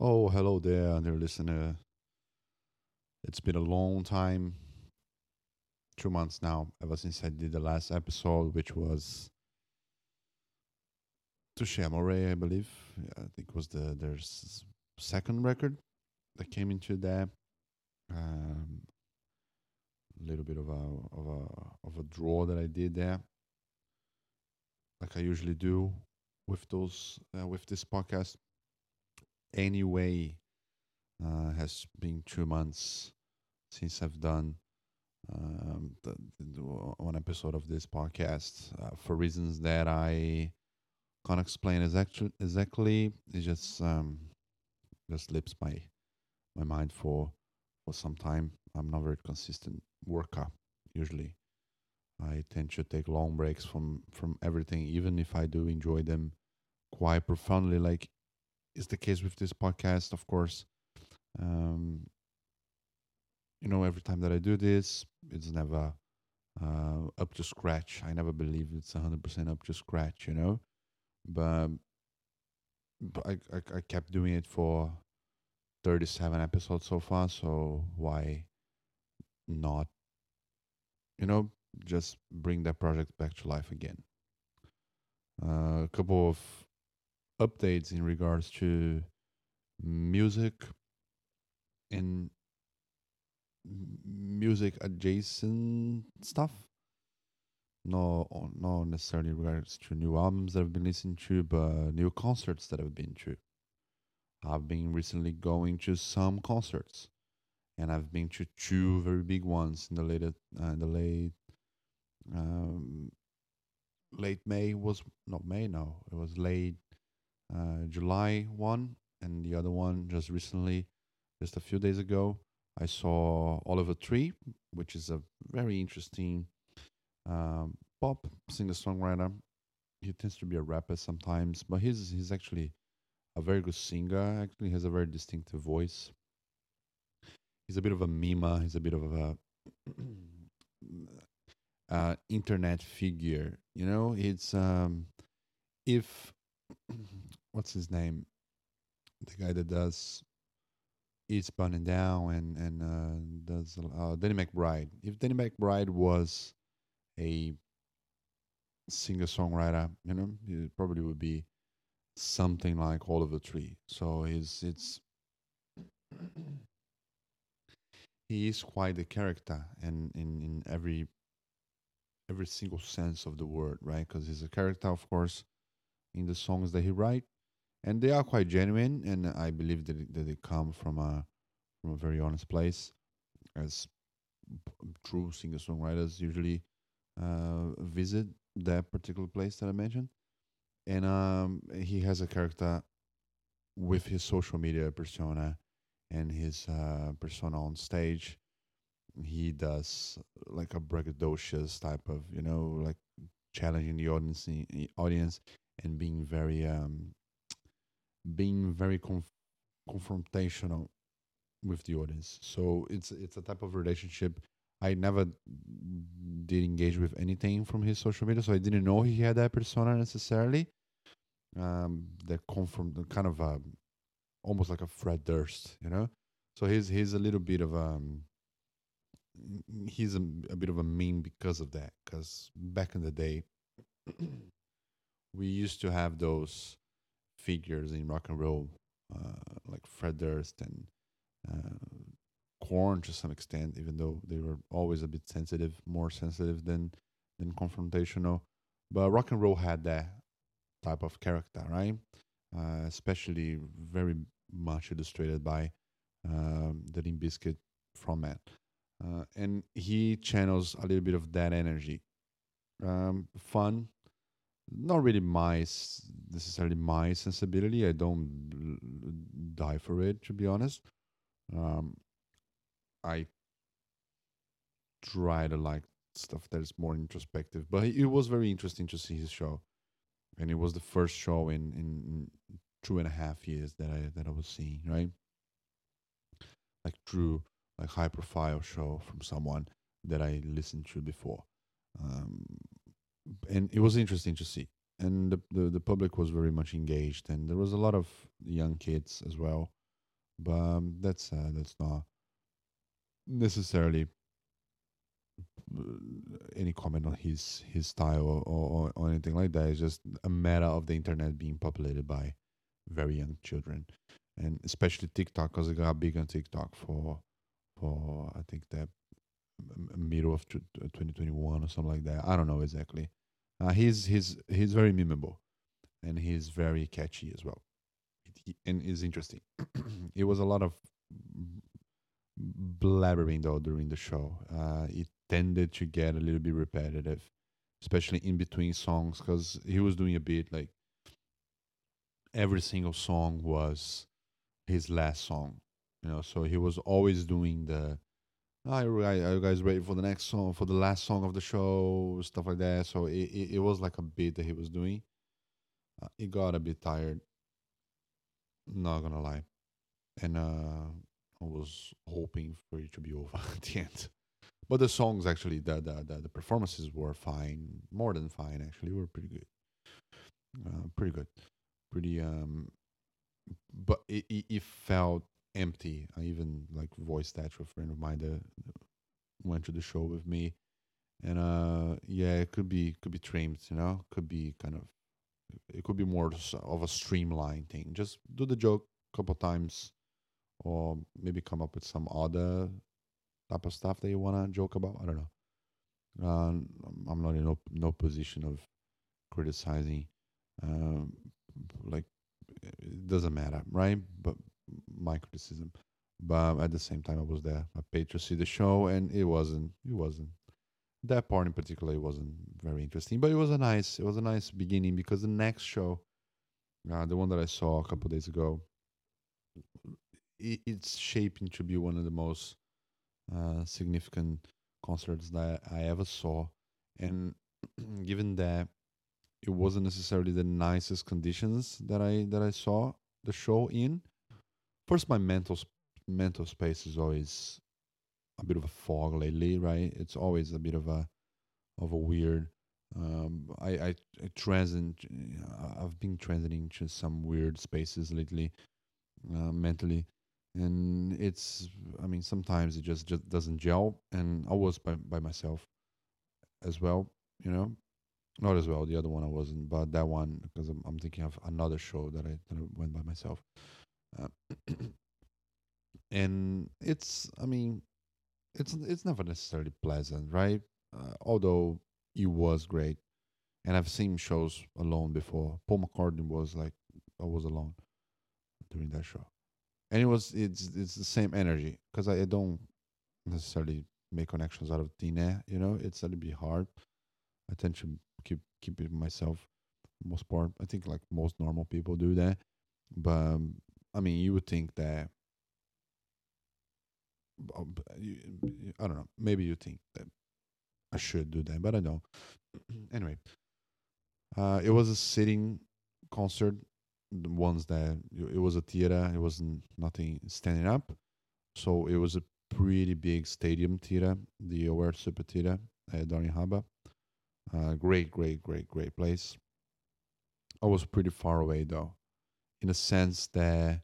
Oh, hello there, dear listener. It's been a long time, two months now, ever since I did the last episode, which was Touche Amore, I believe. Yeah, I think was the their second record that came into that. Um, little bit of a of a of a draw that I did there, like I usually do with those uh, with this podcast. Anyway, uh, has been two months since I've done um, the, the one episode of this podcast uh, for reasons that I can't explain exactly. Exactly, it just um, just slips my my mind for for some time. I'm not very consistent worker usually. I tend to take long breaks from from everything, even if I do enjoy them quite profoundly. Like is the case with this podcast, of course. Um, you know, every time that I do this, it's never uh, up to scratch. I never believe it's 100% up to scratch, you know? But, but I, I, I kept doing it for 37 episodes so far, so why not, you know, just bring that project back to life again? Uh, a couple of updates in regards to music and music adjacent stuff. No, not necessarily in regards to new albums that I've been listening to, but new concerts that I've been to. I've been recently going to some concerts, and I've been to two very big ones in the late, uh, in the late, um, late May was not May. No, it was late uh, July one, and the other one just recently, just a few days ago. I saw Oliver Tree, which is a very interesting um, pop singer songwriter. He tends to be a rapper sometimes, but he's he's actually a very good singer. Actually, has a very distinctive voice. He's a bit of a mima. He's a bit of a uh, internet figure. You know, it's um, if what's his name, the guy that does it's burning down and and uh, does uh, Danny McBride. If Danny McBride was a singer songwriter, you know, it probably would be something like Oliver Tree. So he's it's he is quite a character, and in in every every single sense of the word, right? Because he's a character, of course, in the songs that he write, and they are quite genuine, and I believe that that they come from a from a very honest place, as true singer songwriters usually uh, visit that particular place that I mentioned. And um, he has a character with his social media persona and his uh, persona on stage. He does like a braggadocious type of, you know, like challenging the audience, audience, and being very, um, being very conf- confrontational with the audience. So it's it's a type of relationship. I never did engage with anything from his social media, so I didn't know he had that persona necessarily. Um, that come from the kind of a, almost like a Fred Durst, you know. So he's he's a little bit of um he's a, a bit of a meme because of that. Because back in the day, we used to have those figures in rock and roll, uh, like Fred Durst and uh, Korn to some extent, even though they were always a bit sensitive, more sensitive than than confrontational. But rock and roll had that type of character, right? Uh, especially very much illustrated by um, the Limp Bizkit frontman. Uh, and he channels a little bit of that energy. Um, fun, not really my necessarily my sensibility. I don't die for it, to be honest. Um, I try to like stuff that is more introspective, but it was very interesting to see his show, and it was the first show in in two and a half years that I that I was seeing, right? Like true, like high profile show from someone that I listened to before, um, and it was interesting to see. And the, the the public was very much engaged, and there was a lot of young kids as well but um, that's uh, that's not necessarily uh, any comment on his his style or, or, or anything like that. It's just a matter of the internet being populated by very young children, and especially TikTok because it got big on TikTok for for I think that middle of 2021 or something like that. I don't know exactly. Uh, he's he's he's very memeable, and he's very catchy as well, and is interesting. it was a lot of blabbering though during the show. Uh, it tended to get a little bit repetitive, especially in between songs, because he was doing a bit like every single song was his last song, you know. So he was always doing the are you guys ready for the next song, for the last song of the show, stuff like that. So it, it, it was like a bit that he was doing. Uh, got a bit tired, not gonna lie. And uh, I was hoping for it to be over at the end. But the songs actually, the, the, the, the performances were fine, more than fine actually, were pretty good. Uh, pretty good. Pretty, um, but it, it, it felt empty. I even like voiced that to a friend of mine that went to the show with me, and uh, yeah, it could be could be trimmed. You know, could be kind of it could be more of a streamlined thing. Just do the joke a couple times, or maybe come up with some other type of stuff that you wanna joke about. I don't know. Uh, I'm not in no no position of criticizing. Um, like it doesn't matter, right? But my criticism. But at the same time, I was there. I paid to see the show, and it wasn't. It wasn't that part in particular. It wasn't very interesting, but it was a nice. It was a nice beginning because the next show, uh, the one that I saw a couple days ago, it, it's shaping to be one of the most uh, significant concerts that I ever saw, and given that it wasn't necessarily the nicest conditions that I that I saw the show in, first my mental mental space is always a bit of a fog lately right? It's always a bit of a of a weird um, I, I, I transit I've been transiting to some weird spaces lately uh, mentally. And it's I mean sometimes it just, just doesn't gel. And I was by, by myself as well you know? Not as well the other one I wasn't but that one because I'm, I'm thinking of another show that I, that I went by myself uh, and it's, I mean, it's it's never necessarily pleasant, right? Uh, although it was great, and I've seen shows alone before. Paul McCartney was like, I was alone during that show, and it was it's it's the same energy because I, I don't necessarily make connections out of thin air. You know, it's a little bit hard. I tend to keep keep it myself most part. I think like most normal people do that, but um, I mean, you would think that. I don't know. Maybe you think that I should do that, but I don't. anyway, uh, it was a sitting concert. The ones that it was a theater. It wasn't nothing standing up, so it was a pretty big stadium theater, the Aware Super Theater at Harbour. Uh, great, great, great, great place. I was pretty far away though in a sense that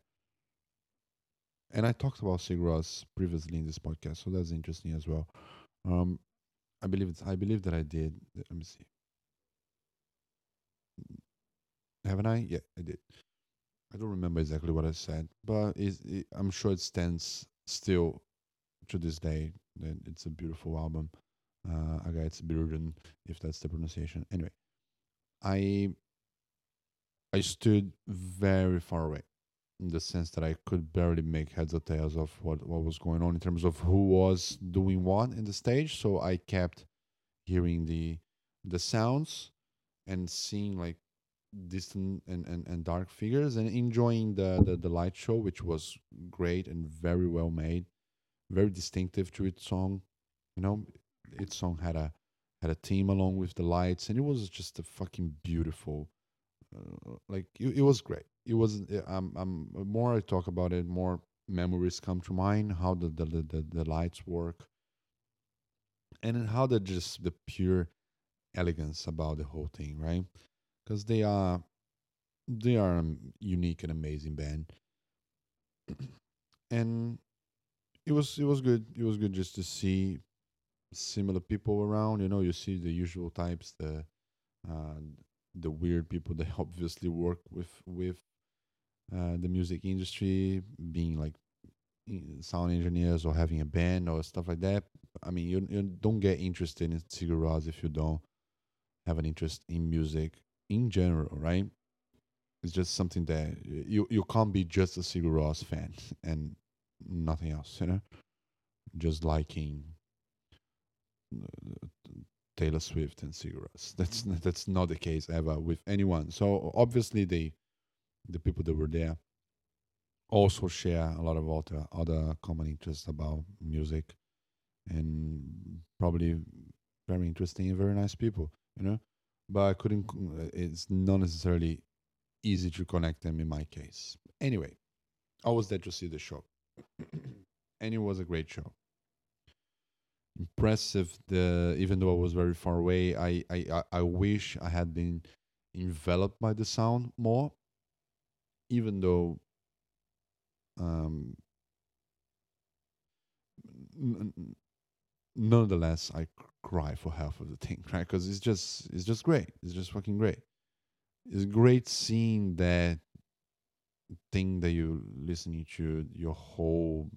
and I talked about Rós previously in this podcast, so that's interesting as well. Um, I believe it's I believe that I did. Let me see. Haven't I? Yeah, I did. I don't remember exactly what I said, but it, I'm sure it stands still to this day. That it's a beautiful album. Uh, Ágætis byrjun, if that's the pronunciation. Anyway, I I stood very far away in the sense that I could barely make heads or tails of what, what was going on in terms of who was doing what in the stage. So I kept hearing the the sounds and seeing like distant and, and, and dark figures and enjoying the, the, the light show, which was great and very well made, very distinctive to its song. You know, its song had a had a theme along with the lights, and it was just a fucking beautiful like it, it, was great. It was. Um, um, more I talk about it, more memories come to mind. How the the the, the lights work, and how the just the pure elegance about the whole thing, right? Because they are they are a unique and amazing band. and it was it was good. It was good just to see similar people around. You know, you see the usual types, the uh, the weird people that obviously work with with uh, the music industry, being like sound engineers or having a band or stuff like that. I mean, you you don't get interested in Rós if you don't have an interest in music in general, right? It's just something that you you can't be just a Sigur fan and nothing else, you know. Just liking uh, Taylor Swift and Sigur Rós. Mm-hmm. That's that's not the case ever with anyone. So obviously they, the people that were there, also share a lot of other uh, other common interests about music, and probably very interesting and very nice people, you know. But I couldn't. It's not necessarily easy to connect them in my case. Anyway, I was there to see the show, and it was a great show. Impressive. The even though I was very far away, I I I wish I had been enveloped by the sound more. Even though, um, nonetheless, I cry for half of the thing, right? Because it's just it's just great. It's just fucking great. It's great seeing that thing that you're listening to your whole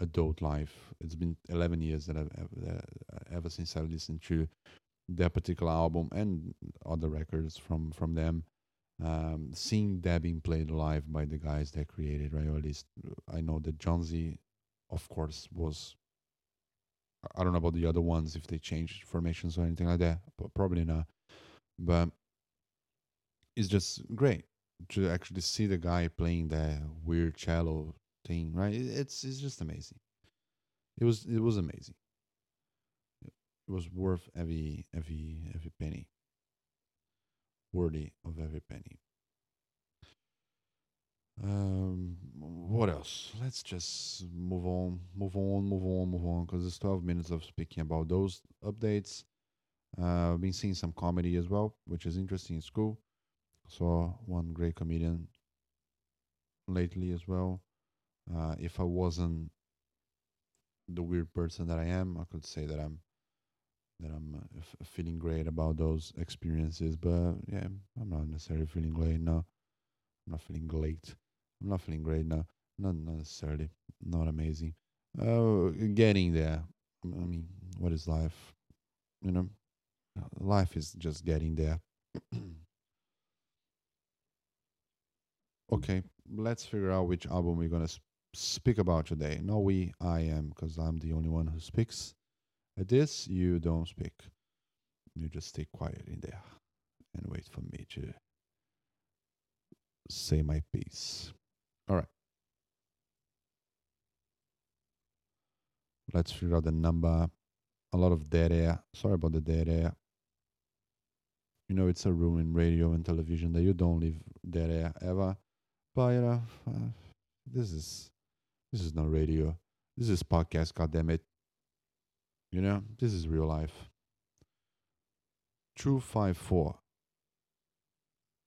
adult life. It's been 11 years that I've ever, uh, ever since I listened to their particular album and other records from from them. Um, seeing that being played live by the guys that created, right? Or at least I know that Jónsi, of course, was. I don't know about the other ones if they changed formations or anything like that. But probably not. But it's just great to actually see the guy playing that weird cello thing, right? It's it's just amazing. It was it was amazing. It was worth every every every penny. Worthy of every penny. Um, what else? Let's just move on, move on, move on, move on, because it's 12 minutes of speaking about those updates. Uh, I've been seeing some comedy as well, which is interesting. It's cool. Saw one great comedian lately as well. Uh, if I wasn't the weird person that I am, I could say that I'm that I'm uh, f- feeling great about those experiences. But yeah, I'm not necessarily feeling great now. I'm not feeling great. I'm not feeling great now. Not, not necessarily. Not amazing. Uh, getting there. I mean, what is life? You know, life is just getting there. okay, let's figure out which album we're gonna speak about today. No, we, I am, because I'm the only one who speaks. At this, you don't speak. You just stay quiet in there and wait for me to say my piece. All right. Let's figure out the number. A lot of dead air. Sorry about the dead air. You know, it's a rule in radio and television that you don't leave dead air ever. But, you know, uh, this is this is not radio. This is podcast, God damn it. You know, this is real life. True five four.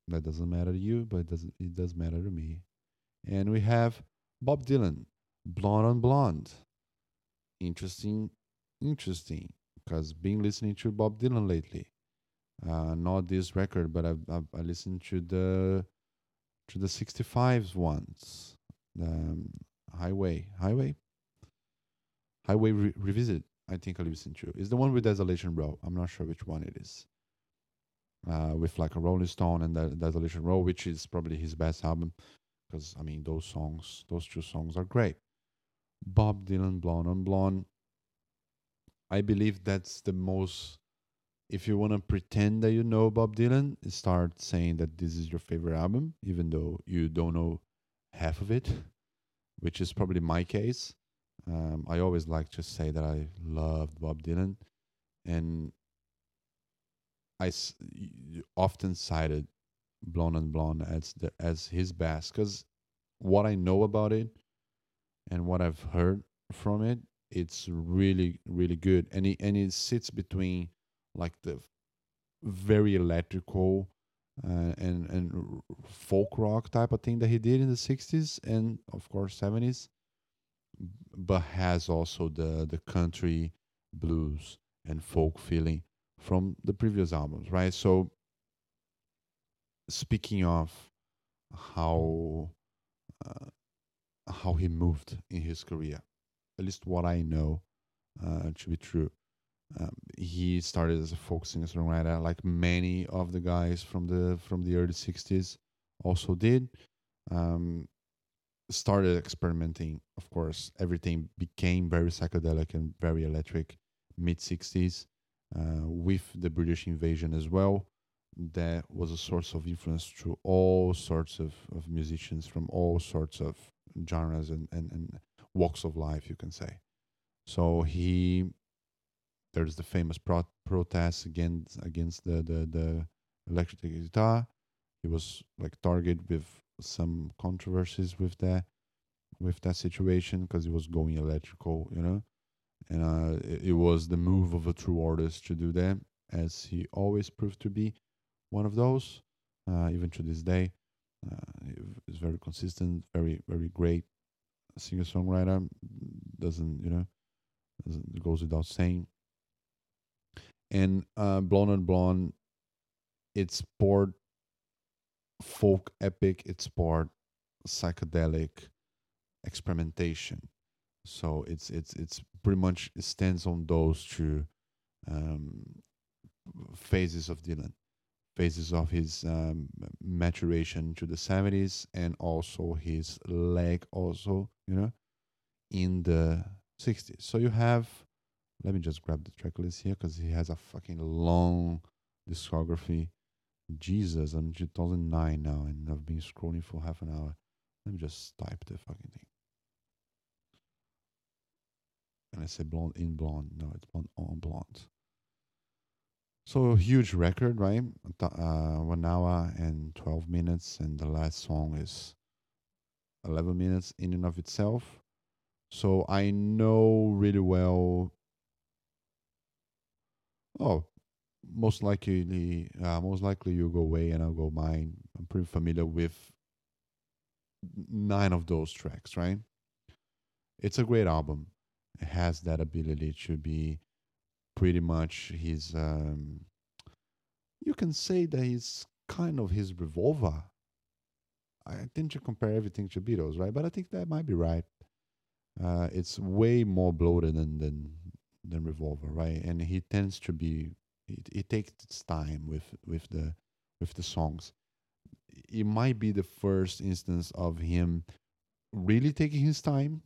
That doesn't matter to you, but it doesn't it does matter to me. And we have Bob Dylan, Blonde on Blonde. Interesting, interesting. Because been listening to Bob Dylan lately. Uh, not this record, but I've, I've I listened to the to the 65s once. Um, Highway, Highway, Highway Re- Revisit. I think I listened to is the one with Desolation Row. I'm not sure which one it is. Uh, with like a Rolling Stone and the Desolation Row, which is probably his best album, because I mean those songs, those two songs are great. Bob Dylan, Blonde on Blonde. I believe that's the most. If you want to pretend that you know Bob Dylan, start saying that this is your favorite album, even though you don't know half of it which is probably my case. Um, I always like to say that I loved Bob Dylan, and I s- often cited Blonde on Blonde as the, as his best because what I know about it and what I've heard from it, it's really really good, and it and it sits between like the very electrical uh, and and folk rock type of thing that he did in the 60s and of course 70s but has also the the country blues and folk feeling from the previous albums right? So speaking of how uh, how he moved in his career at least what i know uh, to be true um, he started as a folk singer songwriter, like many of the guys from the from the early '60s also did. Um, started experimenting. Of course, everything became very psychedelic and very electric mid '60s uh, with the British invasion as well. That was a source of influence to all sorts of, of musicians from all sorts of genres and, and, and walks of life, you can say. So he there's the famous pro- protests against against the, the the electric guitar. He was like targeted with some controversies with that with that situation because he was going electrical, you know. And uh, it, it was the move of a true artist to do that, as he always proved to be one of those, uh, even to this day. Uh, very consistent, very very great singer songwriter. Doesn't you know? Doesn't goes without saying and uh, Blonde on Blonde, it's part folk epic, it's part psychedelic experimentation. So it's it's it's pretty much it stands on those two um, phases of Dylan, phases of his um, maturation to the seventies, and also his leg, also you know, in the sixties. So you have let me just grab the track list here because he has a fucking long discography. Jesus, I'm 2009 now and I've been scrolling for half an hour. Let me just type the fucking thing. And I say blonde in blonde. No, it's blonde on blonde. So huge record, right? Uh, one hour and 12 minutes, and the last song is 11 minutes in and of itself. So I know really well Oh, most likely, uh, most likely you go away and I'll go mine. I'm pretty familiar with nine of those tracks, right? It's a great album. It has that ability to be pretty much his. Um, you can say that he's kind of his revolver. I tend to compare everything to Beatles, right? But I think that might be right. Uh, it's way more bloated than than than Revolver, right? And he tends to be it, it takes its time with with the with the songs. It might be the first instance of him really taking his time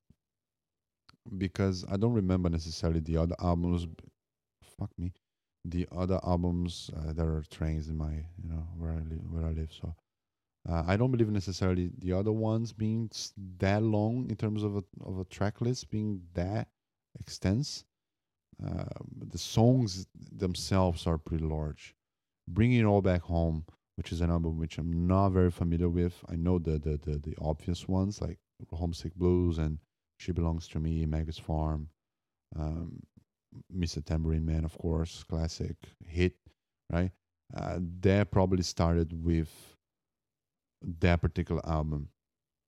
because I don't remember necessarily the other albums. Fuck me, the other albums. Uh, there are trains in my you know where I live where I live. So uh, I don't believe necessarily the other ones being that long in terms of a of a track list being that extensive. Uh, the songs themselves are pretty large. Bringing it all back home, which is an album which I'm not very familiar with. I know the the the, the obvious ones like Homesick Blues and She Belongs to Me, Maggie's Farm, um, Mr. Tambourine Man, of course, classic hit, right? Uh, that probably started with that particular album.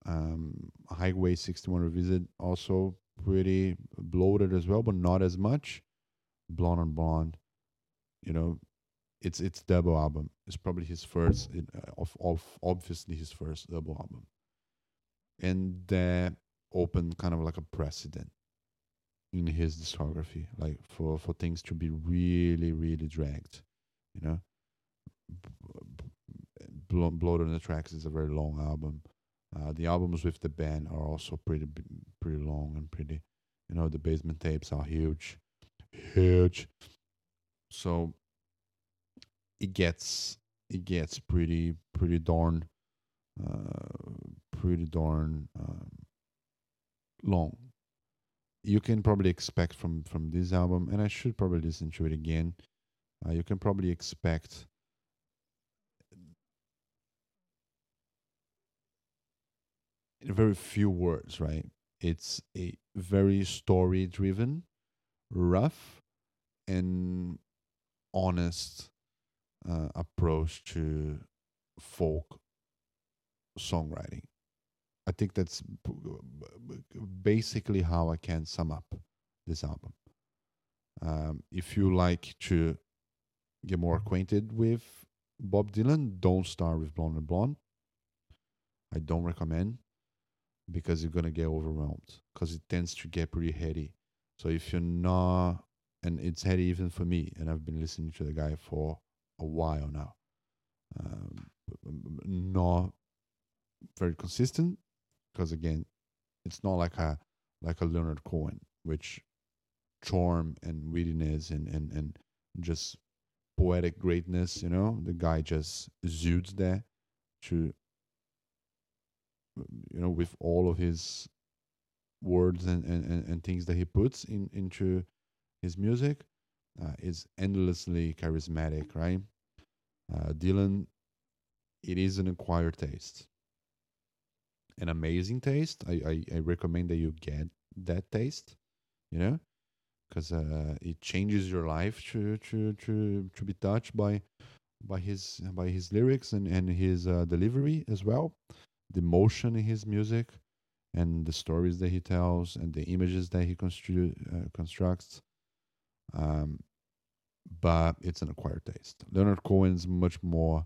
Um, Highway 61 Revisit also pretty bloated as well, but not as much. Blonde on Blonde, you know, it's it's double album. It's probably his first, uh, of of obviously his first double album, and that opened kind of like a precedent in his discography, like for for things to be really really dragged, you know. Blood on the Tracks is a very long album. Uh, the albums with the band are also pretty pretty long and pretty, you know, the basement tapes are huge, huge. So it gets it gets pretty pretty darn uh, pretty darn um, long. You can probably expect from from this album, and I should probably listen to it again. Uh, you can probably expect very few words, right? It's a very story driven, rough, and honest uh, approach to folk songwriting. I think that's basically how I can sum up this album. Um, if you like to get more acquainted with Bob Dylan, don't start with Blonde and Blonde. I don't recommend because you're gonna get overwhelmed because it tends to get pretty heady. So if you're not, and it's heady even for me, and I've been listening to the guy for a while now, um, not very consistent because again, it's not like a like a Leonard Cohen, which charm and wittiness and and and just poetic greatness. You know, the guy just exudes that to you know with all of his words and and, and, things that he puts in into his music uh, is endlessly charismatic, right? Uh, Dylan, it is an acquired taste, an amazing taste. I, I, I recommend that you get that taste, you know, because uh, it changes your life to to to to be touched by by his by his lyrics and and his uh, delivery as well, the motion in his music, and the stories that he tells and the images that he constru- uh, constructs. Um, but it's an acquired taste. Leonard Cohen's much more.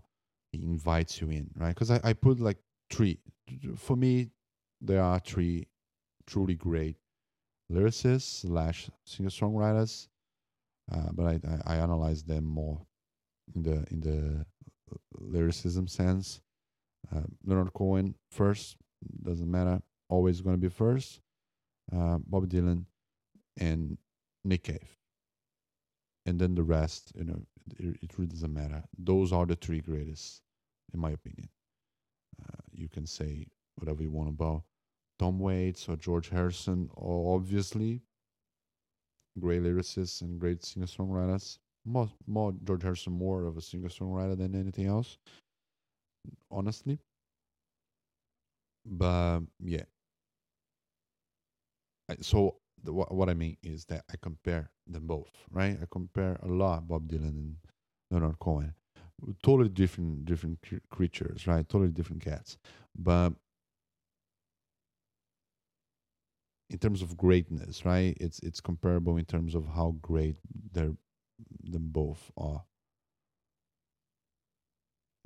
He invites you in, right? Because I, I put like three. For me, there are three truly great lyricists slash singer songwriters, uh, but I, I, I analyze them more in the in the lyricism sense. Uh, Leonard Cohen first doesn't matter, always going to be first. Uh, Bob Dylan and Nick Cave, and then the rest, you know, it, it really doesn't matter. Those are the three greatest, in my opinion. Uh, you can say whatever you want about Tom Waits or George Harrison, or obviously great lyricists and great singer songwriters. More, more George Harrison, more of a singer songwriter than anything else, honestly. But yeah, so the, what, I mean is that I compare them both, right? I compare a lot Bob Dylan and Leonard Cohen, totally different different cr- creatures, right? Totally different cats, but in terms of greatness, right? It's it's comparable in terms of how great they're them both are.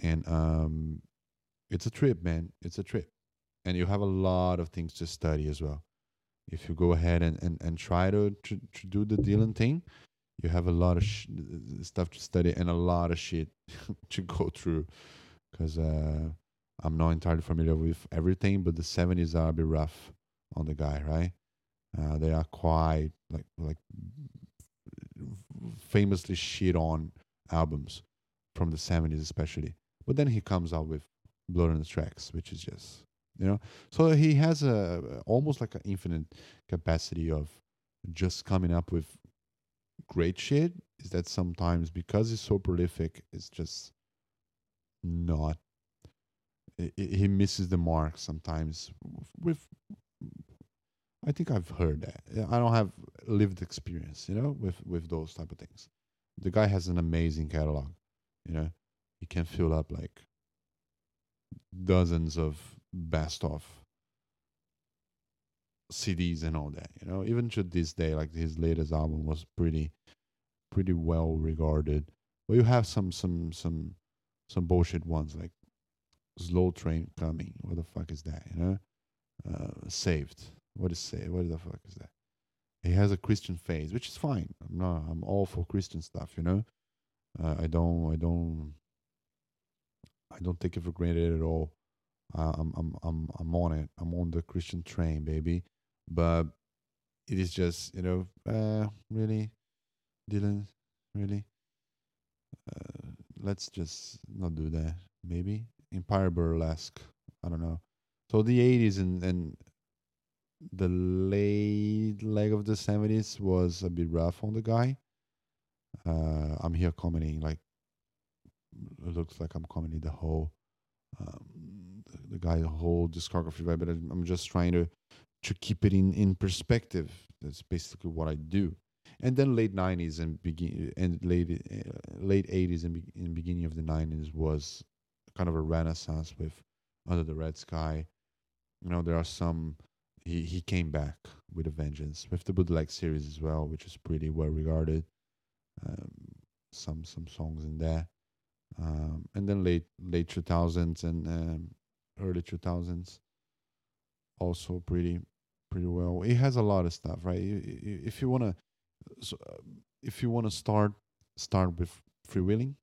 And um it's a trip, man. It's a trip. And you have a lot of things to study as well. If you go ahead and, and, and try to, to, to do the Dylan thing, you have a lot of sh- stuff to study and a lot of shit to go through. Because uh, I'm not entirely familiar with everything, but the 70s are a bit rough on the guy, right? Uh, they are quite like like famously shit on albums from the 70s especially but then he comes out with blood on the tracks which is just you know so he has a almost like an infinite capacity of just coming up with great shit is that sometimes because he's so prolific it's just not he misses the mark sometimes with I think I've heard that. I don't have lived experience, you know, with with those type of things. The guy has an amazing catalog, you know. He can fill up like dozens of best of CDs and all that, you know. Even to this day, like his latest album was pretty pretty well regarded. But you have some some some some bullshit ones like Slow Train Coming. What the fuck is that, you know? Uh, saved. What is say? What the fuck is that? He has a Christian phase, which is fine. I'm not. I'm all for Christian stuff. You know, uh, I don't. I don't. I don't take it for granted at all. Uh, I'm. I'm. I'm. I'm on it. I'm on the Christian train, baby. But it is just, you know, uh, really, Dylan, really. Uh, let's just not do that. Maybe Empire Burlesque. I don't know. So the 80s and and the late leg of the 70s was a bit rough on the guy. Uh, I'm here commenting like it looks like I'm commenting the whole um, the, the guy the whole discography, right? But I'm just trying to to keep it in in perspective. That's basically what I do. And then late 90s and begin and late uh, late 80s and, be, and beginning of the 90s was kind of a renaissance with Under the Red Sky. You know, there are some. He he came back with a vengeance with the bootleg series as well, which is pretty well regarded. Um, some some songs in there, um, and then late late two thousands and um, early two thousands, also pretty pretty well. it has a lot of stuff, right? If you wanna, so, uh, if you wanna start start with freewheeling,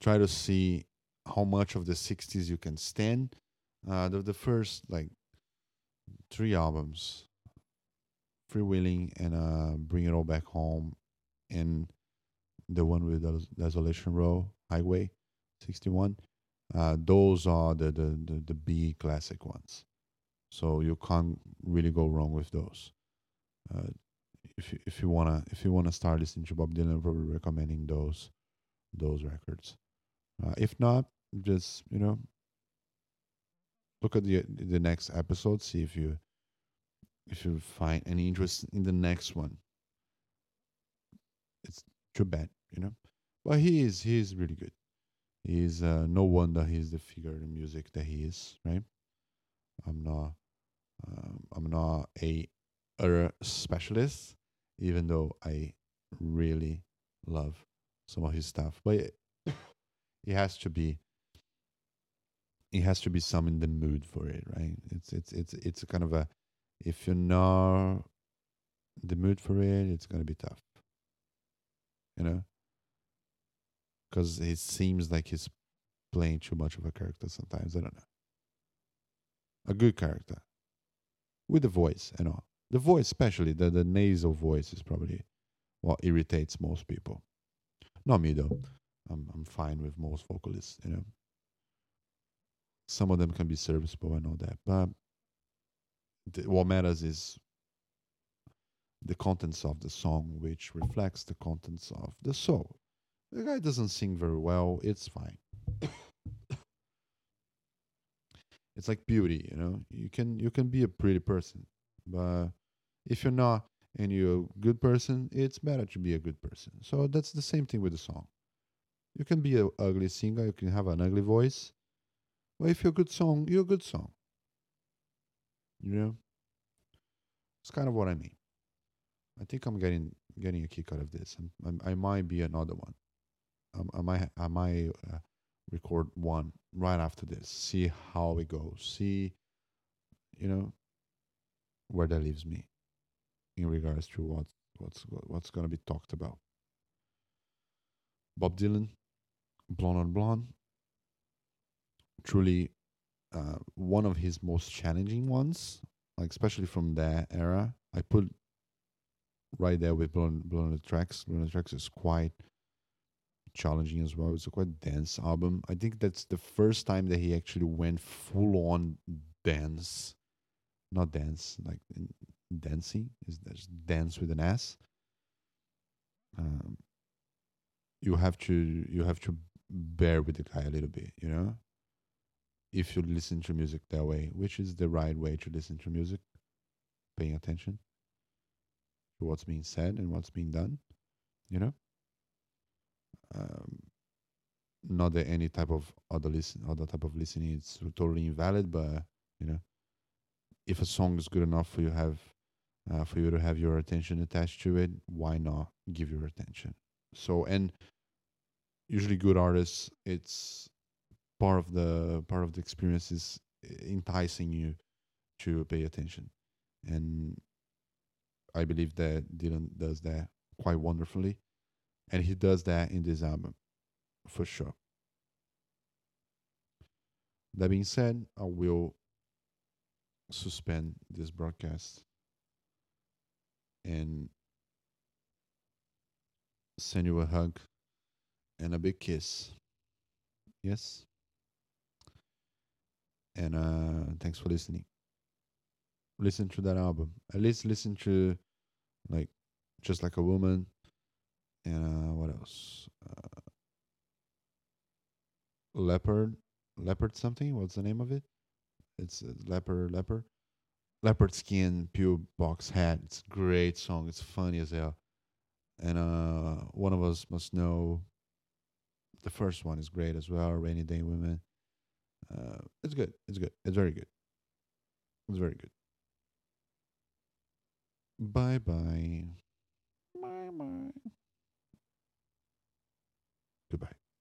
try to see how much of the 60s you can stand uh, the, the first like three albums freewheeling and uh, bring it all back home and the one with the desolation row highway 61 uh, those are the, the, the, the b classic ones so you can't really go wrong with those uh, if you, if you wanna if you wanna start listening to Bob Dylan, I'm probably recommending those those records. Uh, if not, just you know, look at the the next episode, see if you if you find any interest in the next one. It's too bad, you know. But he is he is really good. He's uh, no wonder he's the figure in music that he is, right? I'm not um, I'm not a, a specialist, even though I really love some of his stuff. But it, it has to be it has to be some in the mood for it, right? It's it's it's it's kind of a if you're not the mood for it, it's gonna be tough. You know, because it seems like he's playing too much of a character sometimes. I don't know. A good character with the voice and all. The voice, especially the, the nasal voice, is probably what irritates most people. Not me though. I'm I'm fine with most vocalists. You know, some of them can be serviceable and all that, but the, what matters is the contents of the song, which reflects the contents of the soul. The guy doesn't sing very well. It's fine. it's like beauty, you know. You can you can be a pretty person, but if you're not and you're a good person, it's better to be a good person. So that's the same thing with the song. You can be an ugly singer, you can have an ugly voice, but if you're a good song, you're a good song. You know, it's kind of what I mean. I think I'm getting getting a kick out of this. I'm, i might be another one. I might I might uh, record one right after this. See how it goes. See, you know, where that leaves me in regards to what what's what's going to be talked about. Bob Dylan, Blonde on Blonde, truly uh, one of his most challenging ones, like especially from that era. I put right there with Blonde, Blonde on the Tracks. Blonde on the Tracks is quite challenging as well. It's a quite dense album. I think that's the first time that he actually went full on dance, not dance like dancing is dance with an S. Um, you have to you have to bear with the guy a little bit, you know. If you listen to music that way, which is the right way to listen to music, paying attention to what's being said and what's being done, you know. Um, not any type of other listen, other type of listening is totally invalid, but you know, if a song is good enough for you have uh, for you to have your attention attached to it, why not give your attention? So, and usually good artists, it's part of the part of the experience is enticing you to pay attention, and I believe that Dylan does that quite wonderfully, and he does that in this album for sure. That being said, I will suspend this broadcast and send you a hug and a big kiss. Yes? And uh, thanks for listening. Listen to that album. At least listen to like Just Like a Woman and uh, what else? Uh, leopard, leopard something. What's the name of it? It's leopard, leopard leopard skin pure box hat. It's a great song. It's funny as hell. And uh, one of us must know the first one is great as well. Rainy Day Women. Uh, it's good. It's good. It's very good. It's very good. Bye bye. Bye bye.